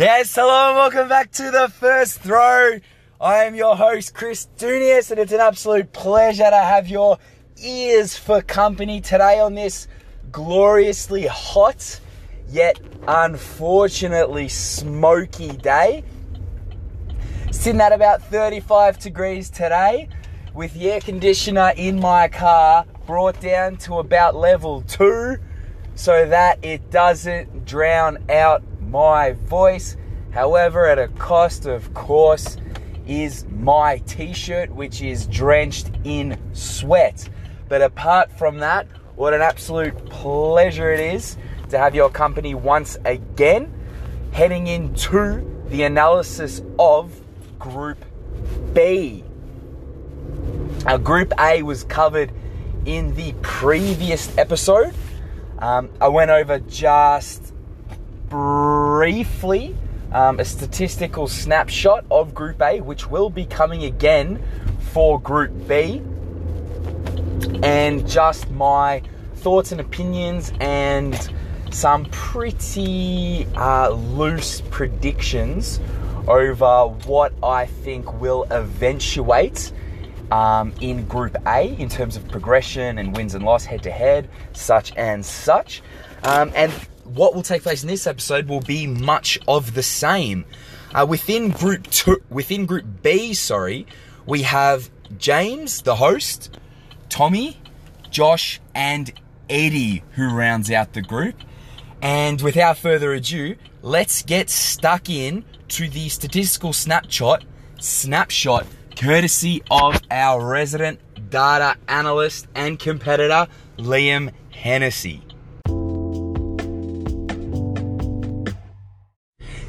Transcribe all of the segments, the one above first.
Yes, hello and welcome back to the first throw. I am your host, Chris Dunius, and it's an absolute pleasure to have your ears for company today on this gloriously hot, yet unfortunately smoky day. Sitting at about 35 degrees today, with the air conditioner in my car brought down to about level two so that it doesn't drown out my voice. However, at a cost, of course, is my t shirt, which is drenched in sweat. But apart from that, what an absolute pleasure it is to have your company once again, heading into the analysis of Group B. Our Group A was covered in the previous episode. Um, I went over just briefly um, a statistical snapshot of Group A, which will be coming again for Group B, and just my thoughts and opinions and some pretty uh, loose predictions over what I think will eventuate um, in Group A in terms of progression and wins and loss head to head, such and such. Um, and what will take place in this episode will be much of the same. Uh, within Group Two, within Group B, sorry, we have James, the host, Tommy, Josh, and Eddie, who rounds out the group. And without further ado, let's get stuck in to the statistical snapshot, snapshot, courtesy of our resident data analyst and competitor, Liam Hennessy.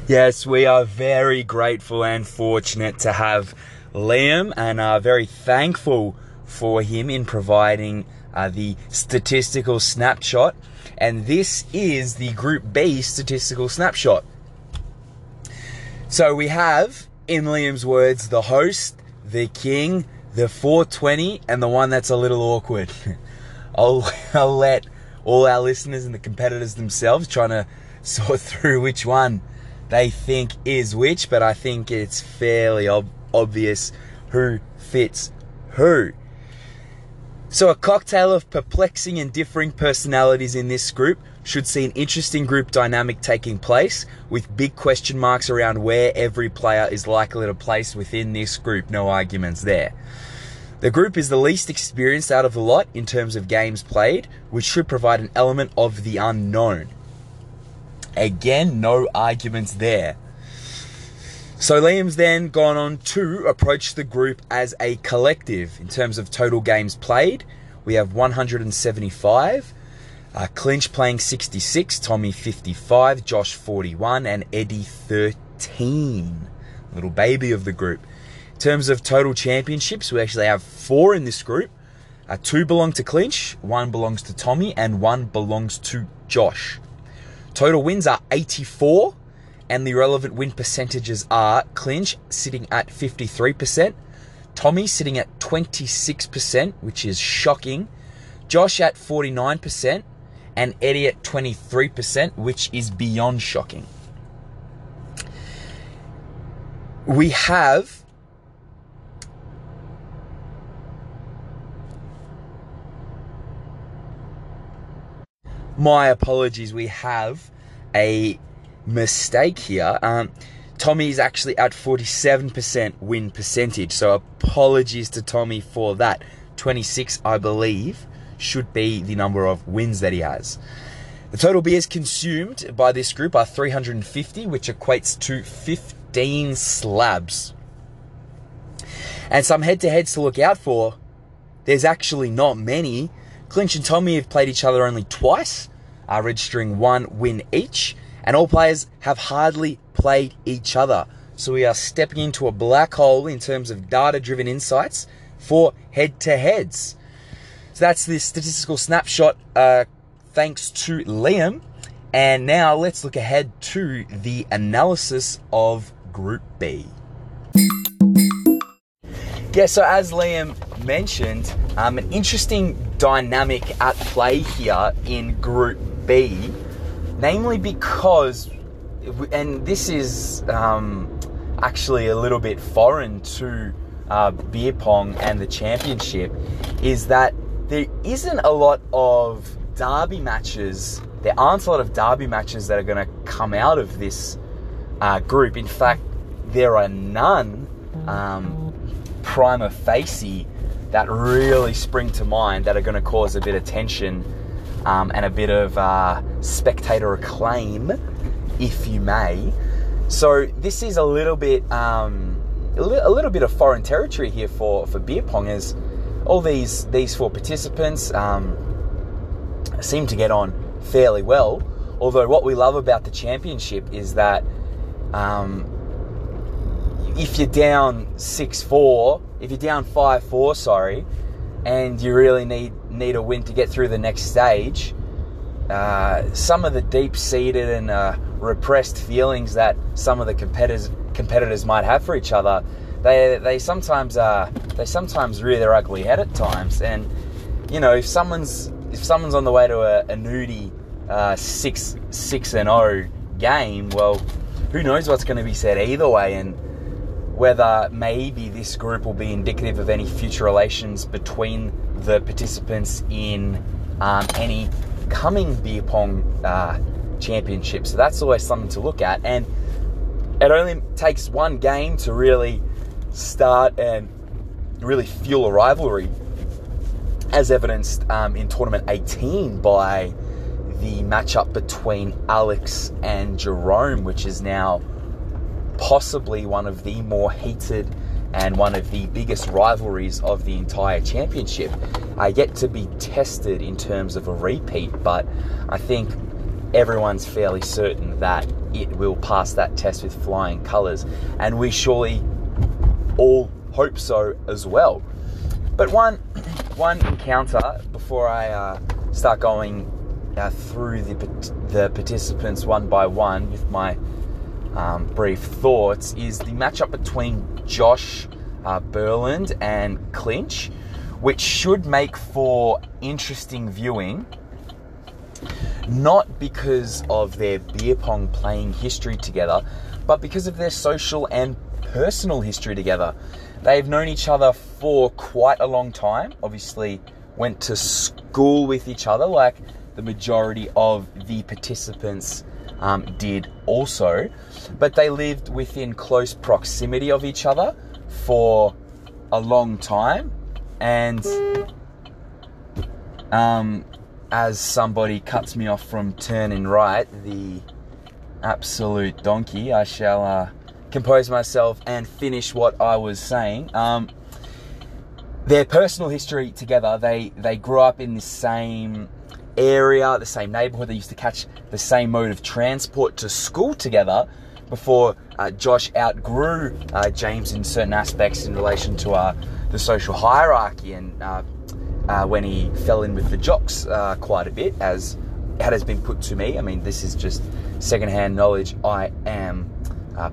Yes, we are very grateful and fortunate to have Liam and are very thankful for him in providing uh, the statistical snapshot. And this is the Group B statistical snapshot. So we have, in Liam's words, the host, the king, the 420, and the one that's a little awkward. I'll, I'll let all our listeners and the competitors themselves trying to sort through which one they think is which, but I think it's fairly ob- obvious who fits who. So, a cocktail of perplexing and differing personalities in this group should see an interesting group dynamic taking place, with big question marks around where every player is likely to place within this group. No arguments there. The group is the least experienced out of the lot in terms of games played, which should provide an element of the unknown. Again, no arguments there. So Liam's then gone on to approach the group as a collective in terms of total games played. We have 175. Uh, Clinch playing 66, Tommy 55, Josh 41, and Eddie 13. Little baby of the group. In terms of total championships, we actually have four in this group. Uh, two belong to Clinch, one belongs to Tommy, and one belongs to Josh. Total wins are 84, and the relevant win percentages are Clinch sitting at 53%, Tommy sitting at 26%, which is shocking, Josh at 49%, and Eddie at 23%, which is beyond shocking. We have my apologies. We have a mistake here. Um, Tommy is actually at 47% win percentage, so apologies to Tommy for that. 26, I believe, should be the number of wins that he has. The total beers consumed by this group are 350, which equates to 15 slabs. And some head to heads to look out for. There's actually not many. Clinch and Tommy have played each other only twice, uh, registering one win each, and all players have hardly played each other. So we are stepping into a black hole in terms of data driven insights for head to heads. So that's the statistical snapshot uh, thanks to Liam. And now let's look ahead to the analysis of Group B. Yeah, so as Liam mentioned, um, an interesting dynamic at play here in Group B, namely because and this is um, actually a little bit foreign to uh, beer pong and the championship, is that there isn't a lot of derby matches. There aren't a lot of derby matches that are going to come out of this uh, group. In fact, there are none um, prima facie that really spring to mind that are going to cause a bit of tension um, and a bit of uh, spectator acclaim, if you may. So this is a little bit um, a, li- a, little bit of foreign territory here for for beer pongers. all these these four participants um, seem to get on fairly well. Although what we love about the championship is that um, if you're down six four, if you're down five four, sorry, and you really need need a win to get through the next stage, uh, some of the deep seated and uh, repressed feelings that some of the competitors competitors might have for each other, they they sometimes uh, they sometimes rear their ugly head at times. And you know, if someone's if someone's on the way to a, a nudie uh, six six and zero oh game, well, who knows what's going to be said either way, and whether maybe this group will be indicative of any future relations between the participants in um, any coming beer pong uh, championships. So that's always something to look at, and it only takes one game to really start and really fuel a rivalry, as evidenced um, in tournament 18 by the matchup between Alex and Jerome, which is now possibly one of the more heated and one of the biggest rivalries of the entire championship. Uh, yet to be tested in terms of a repeat, but I think everyone's fairly certain that it will pass that test with flying colours, and we surely all hope so as well. But one one encounter before I uh, start going uh, through the the participants one by one with my um, brief thoughts is the matchup between Josh uh, Burland and Clinch, which should make for interesting viewing not because of their beer pong playing history together, but because of their social and personal history together. They've known each other for quite a long time. Obviously, went to school with each other, like the majority of the participants um, did also. But they lived within close proximity of each other for a long time. And um, as somebody cuts me off from turning right, the absolute donkey, I shall uh, compose myself and finish what I was saying. Um, their personal history together, they, they grew up in the same area, the same neighborhood. They used to catch the same mode of transport to school together before uh, Josh outgrew uh, James in certain aspects in relation to uh, the social hierarchy and uh, uh, when he fell in with the jocks uh, quite a bit, as has been put to me. I mean, this is just secondhand knowledge I am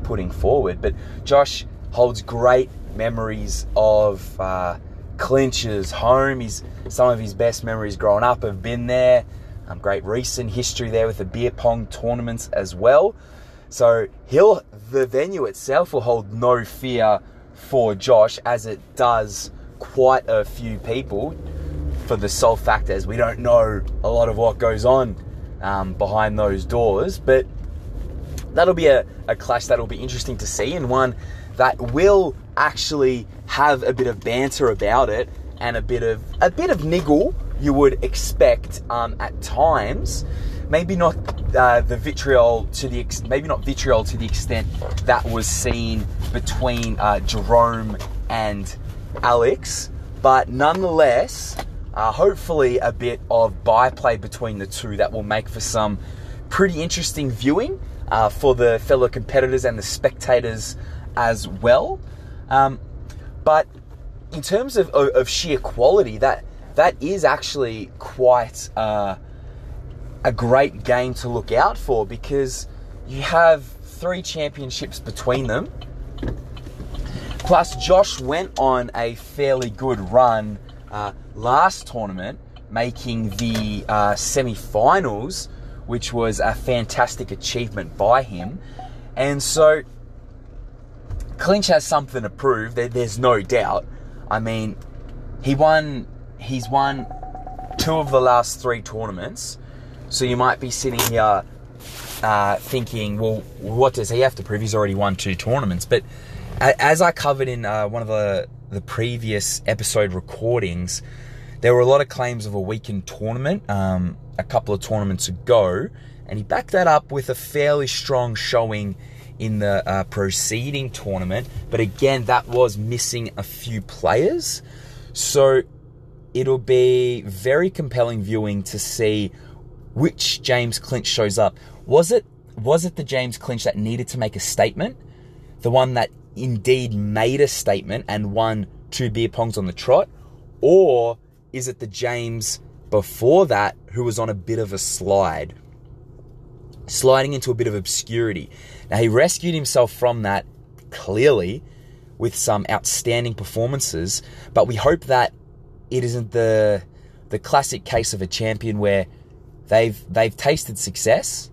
putting forward. But Josh holds great memories of Clinch's home. He's, some of his best memories growing up have been there. Um, great recent history there with the beer pong tournaments as well. So he'll the venue itself will hold no fear for Josh as it does quite a few people for the sole fact as we don't know a lot of what goes on um, behind those doors. But that'll be a, a clash that'll be interesting to see and one that will actually have a bit of banter about it and a bit of a bit of niggle you would expect um, at times. Maybe not uh, the vitriol to the ex- maybe not vitriol to the extent that was seen between uh, Jerome and Alex, but nonetheless, uh, hopefully, a bit of byplay between the two that will make for some pretty interesting viewing uh, for the fellow competitors and the spectators as well. Um, but in terms of, of, of, sheer quality, that that is actually quite uh, a great game to look out for because you have three championships between them. Plus, Josh went on a fairly good run uh, last tournament, making the uh, semi finals which was a fantastic achievement by him. And so, Clinch has something to prove. There, there's no doubt. I mean, he won. He's won two of the last three tournaments. So you might be sitting here uh, thinking, well, what does he have to prove? He's already won two tournaments. But as I covered in uh, one of the the previous episode recordings, there were a lot of claims of a weakened tournament um, a couple of tournaments ago, and he backed that up with a fairly strong showing in the uh, tournament. But again, that was missing a few players. So it'll be very compelling viewing to see which James Clinch shows up. Was it was it the James Clinch that needed to make a statement? The one that indeed made a statement and won two beer pongs on the trot? Or is it the James before that who was on a bit of a slide? Sliding into a bit of obscurity. Now, he rescued himself from that clearly with some outstanding performances, but we hope that it isn't the the classic case of a champion where they've they've tasted success,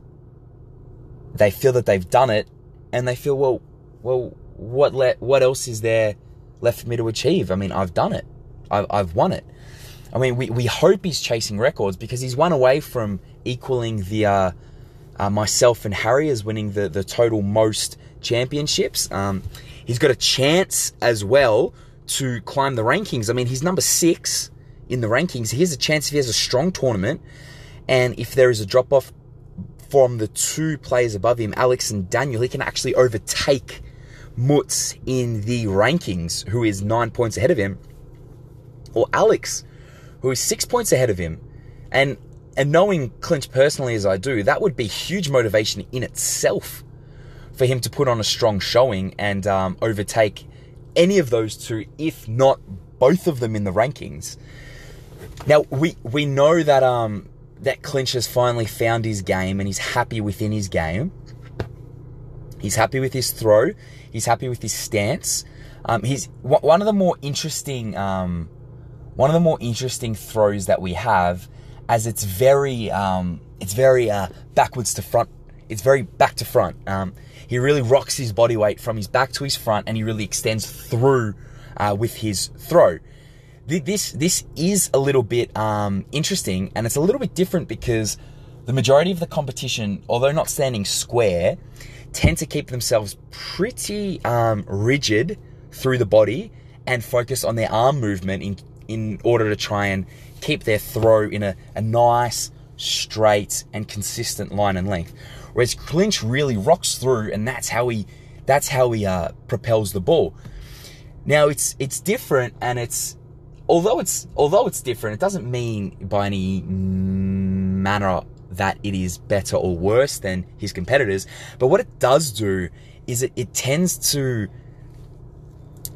they feel that they've done it, and they feel well, well, what le- what else is there left for me to achieve? I mean, I've done it, I've, I've won it. I mean, we, we hope he's chasing records because he's one away from equaling the uh, uh, myself and Harry as winning the the total most championships. Um, he's got a chance as well to climb the rankings. I mean, he's number six in the rankings. He has a chance if he has a strong tournament, and if there is a drop off from the two players above him, Alex and Daniel, he can actually overtake Mutz in the rankings, who is nine points ahead of him, or Alex, who is six points ahead of him. And and knowing Clinch personally as I do, that would be huge motivation in itself for him to put on a strong showing and um, overtake any of those two, if not both of them in the rankings. Now we we know that um that Clinch has finally found his game and he's happy within his game. He's happy with his throw. He's happy with his stance. Um, he's one of the more interesting um, one of the more interesting throws that we have, as it's very um, it's very uh, backwards to front. It's very back to front. Um, he really rocks his body weight from his back to his front, and he really extends through uh, with his throw. This this is a little bit um, interesting, and it's a little bit different because the majority of the competition, although not standing square, tend to keep themselves pretty um, rigid through the body and focus on their arm movement in in order to try and keep their throw in a, a nice, straight, and consistent line and length. Whereas Clinch really rocks through, and that's how he that's how he uh, propels the ball. Now it's it's different, and it's although it's although it's different, it doesn't mean by any manner that it is better or worse than his competitors. But what it does do is it, it tends to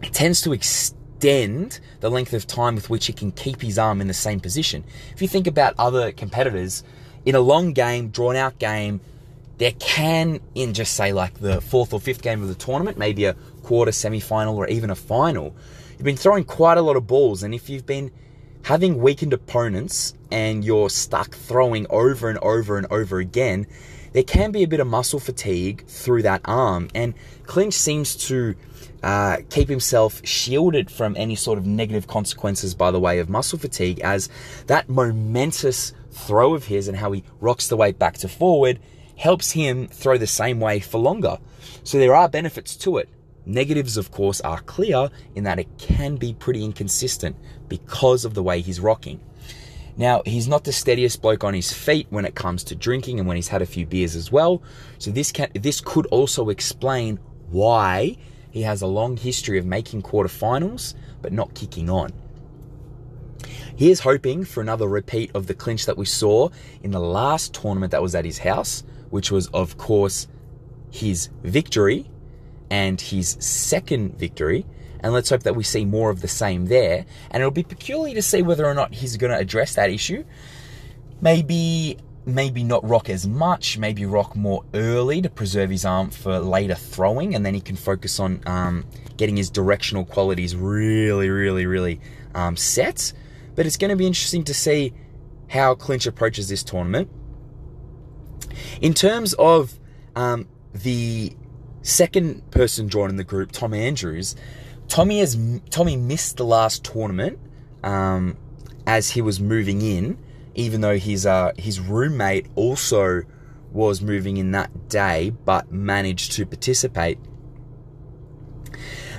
it tends to extend the length of time with which he can keep his arm in the same position. If you think about other competitors in a long game, drawn out game, there can, in just say like the fourth or fifth game of the tournament, maybe a quarter, semi final, or even a final, you've been throwing quite a lot of balls. And if you've been having weakened opponents and you're stuck throwing over and over and over again, there can be a bit of muscle fatigue through that arm. And Clinch seems to uh, keep himself shielded from any sort of negative consequences by the way of muscle fatigue, as that momentous throw of his and how he rocks the weight back to forward helps him throw the same way for longer. So there are benefits to it. Negatives, of course, are clear in that it can be pretty inconsistent because of the way he's rocking. Now, he's not the steadiest bloke on his feet when it comes to drinking and when he's had a few beers as well. So this can this could also explain why he has a long history of making quarterfinals but not kicking on. He is hoping for another repeat of the clinch that we saw in the last tournament that was at his house, which was, of course, his victory and his second victory. And let's hope that we see more of the same there. And it'll be peculiar to see whether or not he's going to address that issue. Maybe, maybe not rock as much. Maybe rock more early to preserve his arm for later throwing, and then he can focus on um, getting his directional qualities really, really, really um, set. But it's going to be interesting to see how Clinch approaches this tournament In terms of um, the second person drawn in the group, Tom Andrews, Tommy has Tommy missed the last tournament um, as he was moving in, even though his uh, his roommate also was moving in that day, but managed to participate.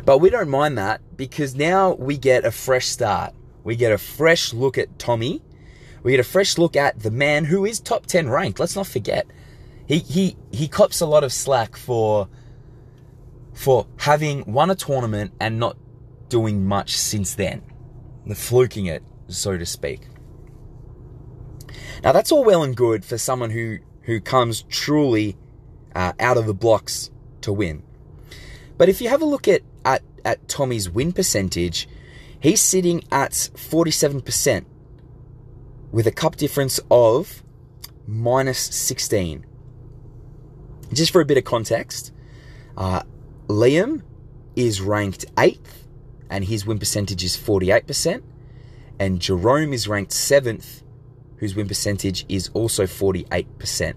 But we don't mind that because now we get a fresh start. We get a fresh look at Tommy. We get a fresh look at the man who is top 10 ranked. Let's not forget. He he he cops a lot of slack for for having won a tournament and not doing much since then. The fluking it, so to speak. Now that's all well and good for someone who who comes truly uh, out of the blocks to win. But if you have a look at, at at Tommy's win percentage, he's sitting at 47% with a cup difference of minus 16. Just for a bit of context, uh, Liam is ranked 8th and his win percentage is 48%. And Jerome is ranked 7th, whose win percentage is also 48%.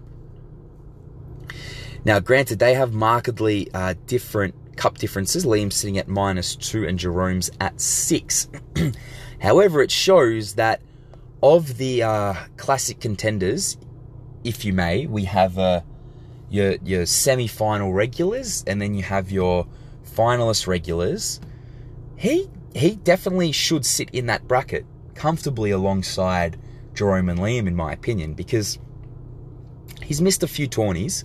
Now, granted, they have markedly uh, different cup differences. Liam's sitting at minus 2 and Jerome's at 6. However, it shows that of the uh, classic contenders, if you may, we have uh, your your semi-final regulars, and then you have your finalist regulars. He he definitely should sit in that bracket comfortably alongside Jerome and Liam, in my opinion, because he's missed a few tourneys.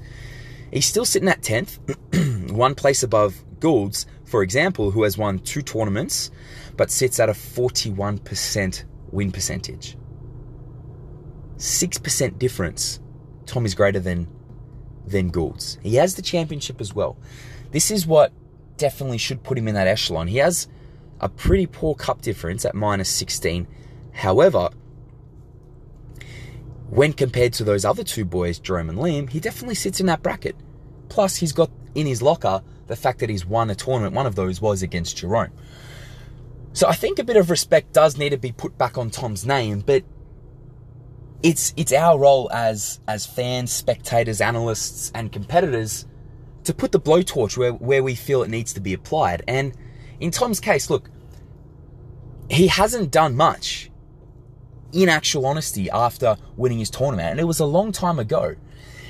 He's still sitting at tenth, one place above Goulds, for example, who has won two tournaments, but sits at a forty-one percent win percentage. 6% difference. Tom is greater than than Goulds. He has the championship as well. This is what definitely should put him in that echelon. He has a pretty poor cup difference at minus 16. However, when compared to those other two boys, Jerome and Liam, he definitely sits in that bracket. Plus, he's got in his locker the fact that he's won a tournament. One of those was against Jerome. So I think a bit of respect does need to be put back on Tom's name, but it's it's our role as as fans, spectators, analysts, and competitors to put the blowtorch where, where we feel it needs to be applied. And in Tom's case, look, he hasn't done much in actual honesty after winning his tournament, and it was a long time ago.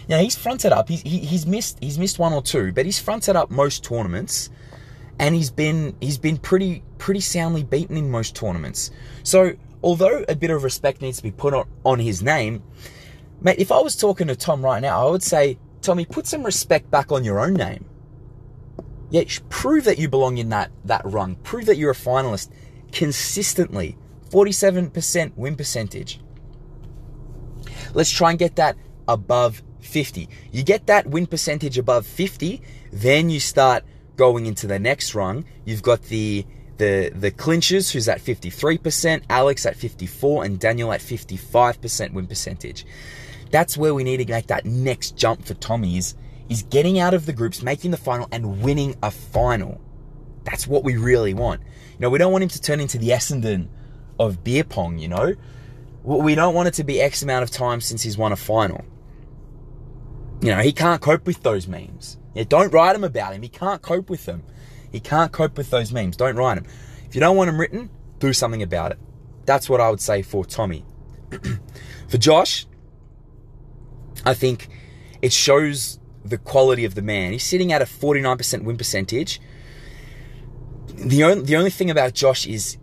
Now he's fronted up. He's he, he's missed he's missed one or two, but he's fronted up most tournaments, and he's been he's been pretty pretty soundly beaten in most tournaments. So although a bit of respect needs to be put on, on his name, mate, if I was talking to Tom right now, I would say, Tommy, put some respect back on your own name. Yeah, prove that you belong in that, that rung. Prove that you're a finalist consistently. 47% win percentage. Let's try and get that above 50. You get that win percentage above 50, then you start going into the next rung. You've got the the the clinchers, who's at 53%, Alex at 54, and Daniel at 55% win percentage. That's where we need to make that next jump for Tommy is, is getting out of the groups, making the final, and winning a final. That's what we really want. You know, we don't want him to turn into the Essendon of beer pong, you know? We don't want it to be X amount of time since he's won a final. You know, he can't cope with those memes. Yeah, don't write him about him. He can't cope with them. He can't cope with those memes. Don't write them. If you don't want them written, do something about it. That's what I would say for Tommy. for Josh, I think it shows the quality of the man. He's sitting at a 49% win percentage. The only, the only thing about Josh is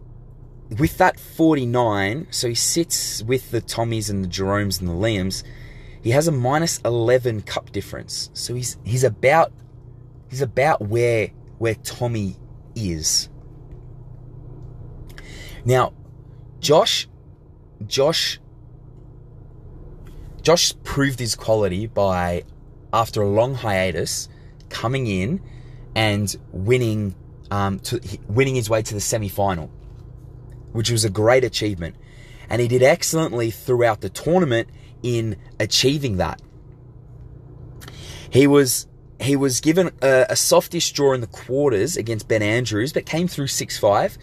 with that 49, so he sits with the Tommies and the Jeromes and the Liams, he has a minus 11 cup difference. So he's he's about he's about where where Tommy is. Now, Josh, Josh, Josh proved his quality by, after a long hiatus, coming in and winning, um, to, winning his way to the semi-final, which was a great achievement. And he did excellently throughout the tournament in achieving that. He was he was given a, a softish draw in the quarters against Ben Andrews, but came through 6 5.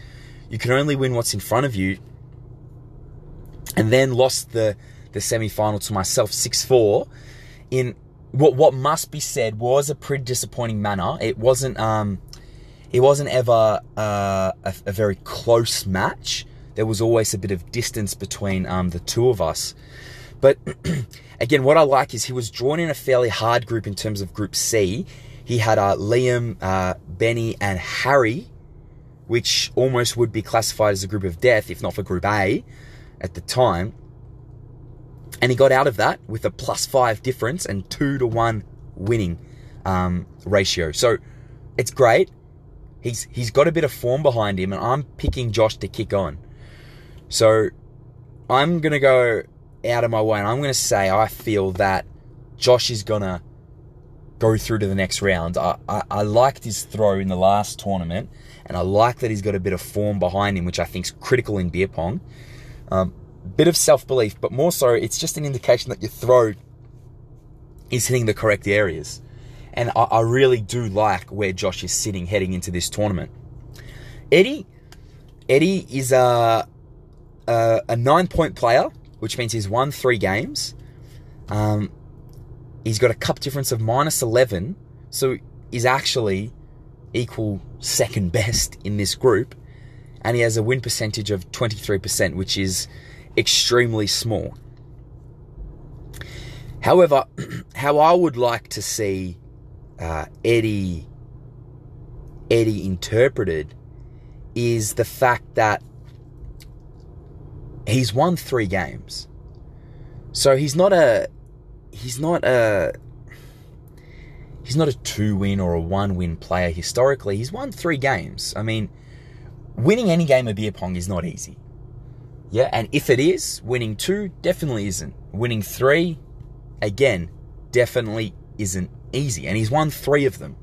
You can only win what's in front of you. And then lost the, the semi final to myself 6 4 in what what must be said was a pretty disappointing manner. It wasn't um, it wasn't ever uh, a, a, very close match. There was always a bit of distance between um, the two of us. But again, what I like is he was drawn in a fairly hard group in terms of Group C. He had uh, Liam, uh, Benny, and Harry, which almost would be classified as a group of death, if not for Group A at the time. And he got out of that with a plus five difference and two to one winning um, ratio. So it's great. He's he's got a bit of form behind him, and I'm picking Josh to kick on. So I'm gonna go out of my way, and I'm gonna say I feel that Josh is gonna go through to the next round. I, I, I liked his throw in the last tournament, and I like that he's got a bit of form behind him, which I think is critical in beer pong. Um, bit of self belief, but more so, it's just an indication that your throw is hitting the correct areas. And I, I really do like where Josh is sitting heading into this tournament. Eddie, Eddie is a, a, a nine point player, which means he's won three games. Um, he's got a cup difference of minus 11, so he's actually equal second best in this group. And he has a win percentage of 23%, which is extremely small. However, how I would like to see uh, Eddie Eddie interpreted is the fact that he's won three games. So he's not a he's not a he's not a two win or a one win player historically. He's won three games. I mean, winning any game of beer pong is not easy. Yeah, and if it is, winning two definitely isn't. Winning three, again, definitely isn't easy. And he's won three of them.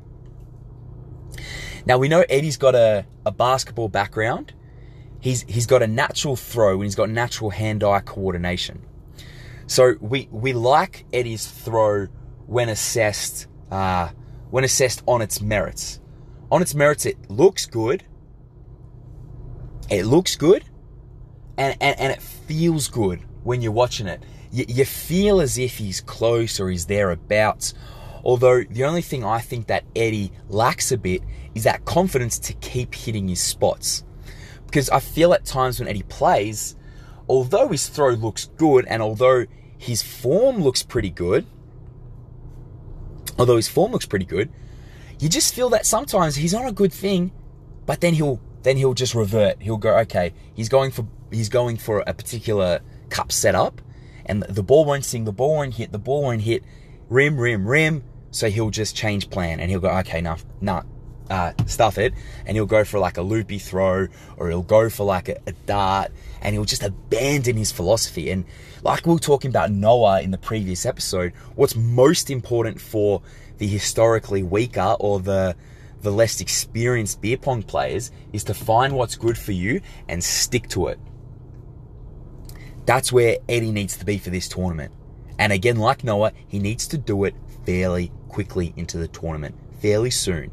Now we know Eddie's got a, a basketball background. He's he's got a natural throw and he's got natural hand-eye coordination. So we we like Eddie's throw when assessed uh, when assessed on its merits. On its merits, it looks good. It looks good, and, and, and it feels good when you're watching it. You, you feel as if he's close or he's thereabouts. Although the only thing I think that Eddie lacks a bit is that confidence to keep hitting his spots. Because I feel at times when Eddie plays, although his throw looks good and although his form looks pretty good, although his form looks pretty good, you just feel that sometimes he's on a good thing, but then he'll then he'll just revert. He'll go, okay, he's going for he's going for a particular cup setup, and the ball won't sing, the ball won't hit, the ball won't hit, rim, rim, rim. So he'll just change plan and he'll go, okay, nah, nah, uh, stuff it, and he'll go for like a loopy throw, or he'll go for like a, a dart, and he'll just abandon his philosophy. And like we were talking about Noah in the previous episode, what's most important for the historically weaker or the the less experienced beer pong players is to find what's good for you and stick to it. That's where Eddie needs to be for this tournament. And again, like Noah, he needs to do it fairly quickly into the tournament, fairly soon.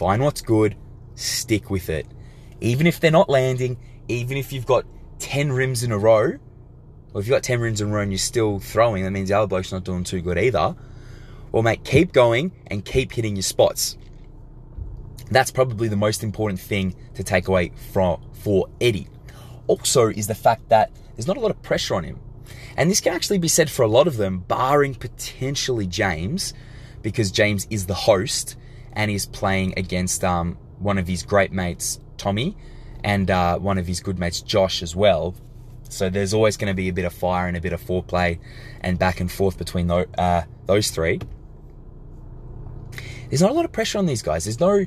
Find what's good, stick with it. Even if they're not landing, even if you've got 10 rims in a row, or if you've got 10 rims in a row and you're still throwing, that means the other bloke's not doing too good either. Well, mate, keep going and keep hitting your spots. That's probably the most important thing to take away from for Eddie. Also, is the fact that there's not a lot of pressure on him. And this can actually be said for a lot of them, barring potentially James, because James is the host and he's playing against um, one of his great mates, Tommy, and uh, one of his good mates, Josh, as well. So there's always going to be a bit of fire and a bit of foreplay and back and forth between those, uh, those three. There's not a lot of pressure on these guys. There's no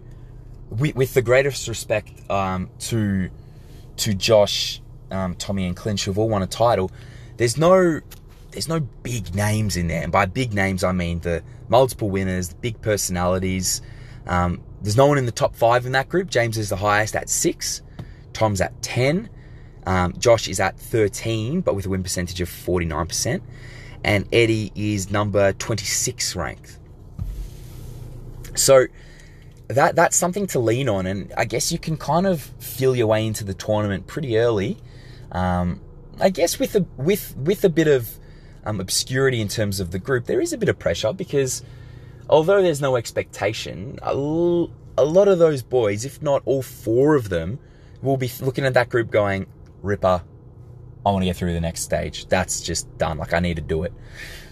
with, with the greatest respect um, to to Josh, um, Tommy, and Clinch, who've all won a title, there's no there's no big names in there. And by big names, I mean the multiple winners, the big personalities. Um, there's no one in the top five in that group. James is the highest at six. Tom's at 10. Um, Josh is at 13, but with a win percentage of 49%. And Eddie is number 26 ranked. So that that's something to lean on, and I guess you can kind of feel your way into the tournament pretty early. Um, I guess with a with with a bit of um, obscurity in terms of the group, there is a bit of pressure because although there's no expectation, a, lot of those boys, if not all four of them, will be looking at that group going, Ripper, I want to get through the next stage. That's just done. Like I need to do it.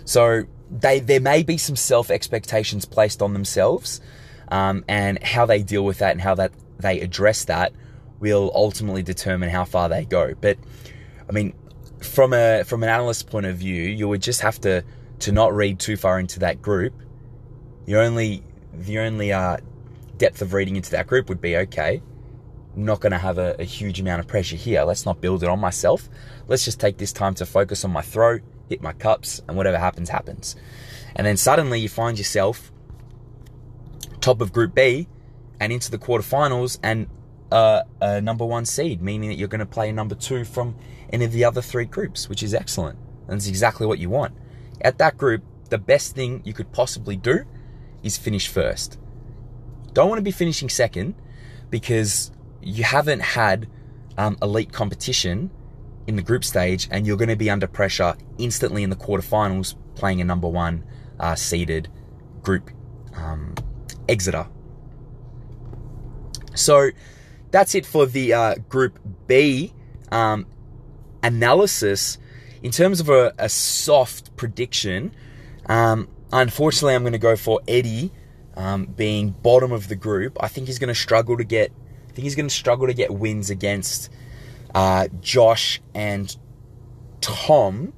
So they there may be some self expectations placed on themselves, um, and how they deal with that and how that they address that will ultimately determine how far they go. But I mean, from a from an analyst point of view, you would just have to to not read too far into that group. The only the only uh, depth of reading into that group would be okay. I'm not going to have a, a huge amount of pressure here. Let's not build it on myself. Let's just take this time to focus on my throat, hit my cups, and whatever happens, happens. And then suddenly you find yourself top of Group B and into the quarterfinals and uh, a number one seed, meaning that you're going to play a number two from any of the other three groups, which is excellent. And it's exactly what you want. At that group, the best thing you could possibly do is finish first. Don't want to be finishing second because you haven't had um, elite competition in the group stage and you're going to be under pressure instantly in the quarterfinals playing a number one uh, seeded group um, Exeter. So that's it for the uh, Group B um, analysis. In terms of a, a soft prediction, um, unfortunately, I'm going to go for Eddie um, being bottom of the group. I think he's going to struggle to get. I think he's going to struggle to get wins against uh, Josh and Tom.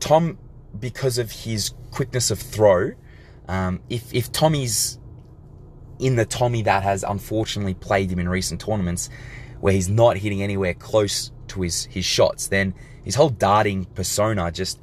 Tom, because of his quickness of throw, um, if if Tommy's in the Tommy that has unfortunately played him in recent tournaments, where he's not hitting anywhere close to his his shots, then his whole darting persona just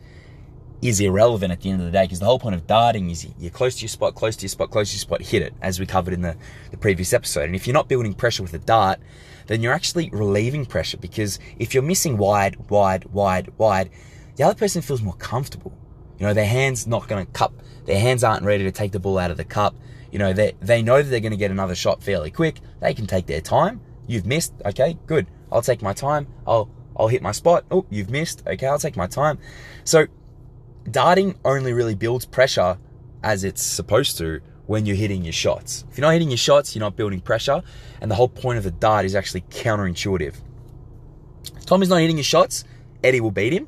is irrelevant at the end of the day because the whole point of darting is you're close to your spot, close to your spot, close to your spot, hit it, as we covered in the, the previous episode. And if you're not building pressure with a dart, then you're actually relieving pressure because if you're missing wide, wide, wide, wide, the other person feels more comfortable. You know, their hands not going to cup, their hands aren't ready to take the ball out of the cup. You know, they, they know that they're going to get another shot fairly quick. They can take their time. You've missed. Okay, good. I'll take my time. I'll, I'll hit my spot. Oh, you've missed. Okay, I'll take my time. So darting only really builds pressure as it's supposed to when you're hitting your shots. If you're not hitting your shots, you're not building pressure. And the whole point of the dart is actually counterintuitive. Tommy's not hitting his shots, Eddie will beat him.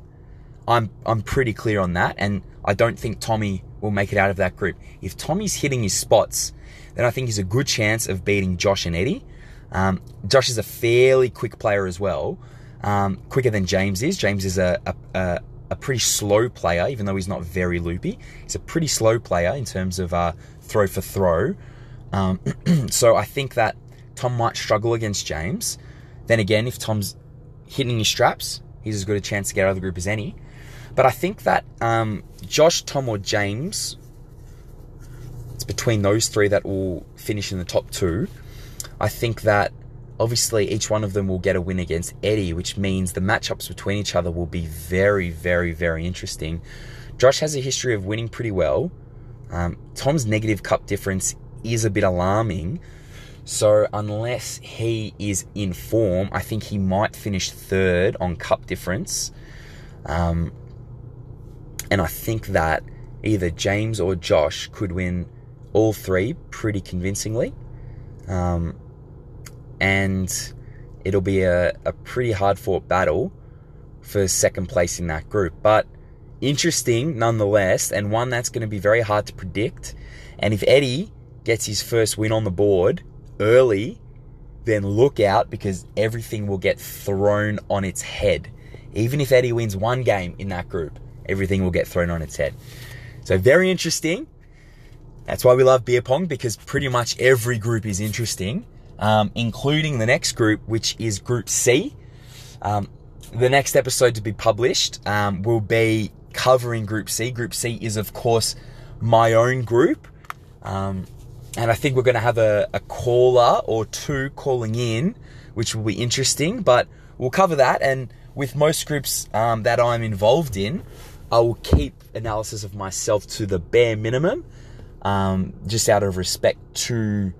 I'm I'm pretty clear on that, and I don't think Tommy will make it out of that group. If Tommy's hitting his spots, then I think he's a good chance of beating Josh and Eddie. Um, Josh is a fairly quick player as well, um, quicker than James is. James is a, a, a, a, pretty slow player, even though he's not very loopy. He's a pretty slow player in terms of uh, throw for throw. Um, so I think that Tom might struggle against James. Then again, if Tom's hitting his straps, he's as good a chance to get out of the group as any. But I think that um, Josh, Tom, or James, it's between those three that will finish in the top two. I think that obviously each one of them will get a win against Eddie, which means the matchups between each other will be very, very, very interesting. Josh has a history of winning pretty well. Um, Tom's negative cup difference is a bit alarming. So, unless he is in form, I think he might finish third on cup difference. Um, and I think that either James or Josh could win all three pretty convincingly. Um, and it'll be a, a pretty hard fought battle for second place in that group. But interesting nonetheless, and one that's going to be very hard to predict. And if Eddie gets his first win on the board early, then look out because everything will get thrown on its head. Even if Eddie wins one game in that group, everything will get thrown on its head. So, very interesting. That's why we love beer pong because pretty much every group is interesting, um, including the next group, which is Group C. Um, the next episode to be published um, will be covering Group C. Group C is, of course, my own group. Um, and I think we're going to have a, a caller or two calling in, which will be interesting, but we'll cover that. And with most groups um, that I'm involved in, I will keep analysis of myself to the bare minimum, um, just out of respect to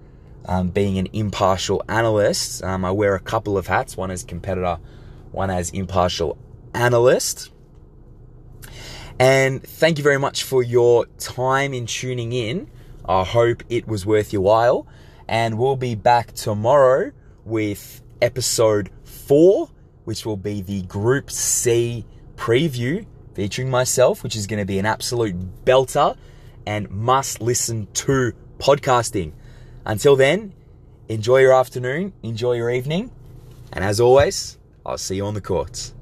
um, being an impartial analyst. Um, I wear a couple of hats, one as competitor, one as impartial analyst. And thank you very much for your time in tuning in. I hope it was worth your while. And we'll be back tomorrow with episode four, which will be the Group C preview featuring myself, which is going to be an absolute belter and must listen to podcasting. Until then, enjoy your afternoon, enjoy your evening, and as always, I'll see you on the courts.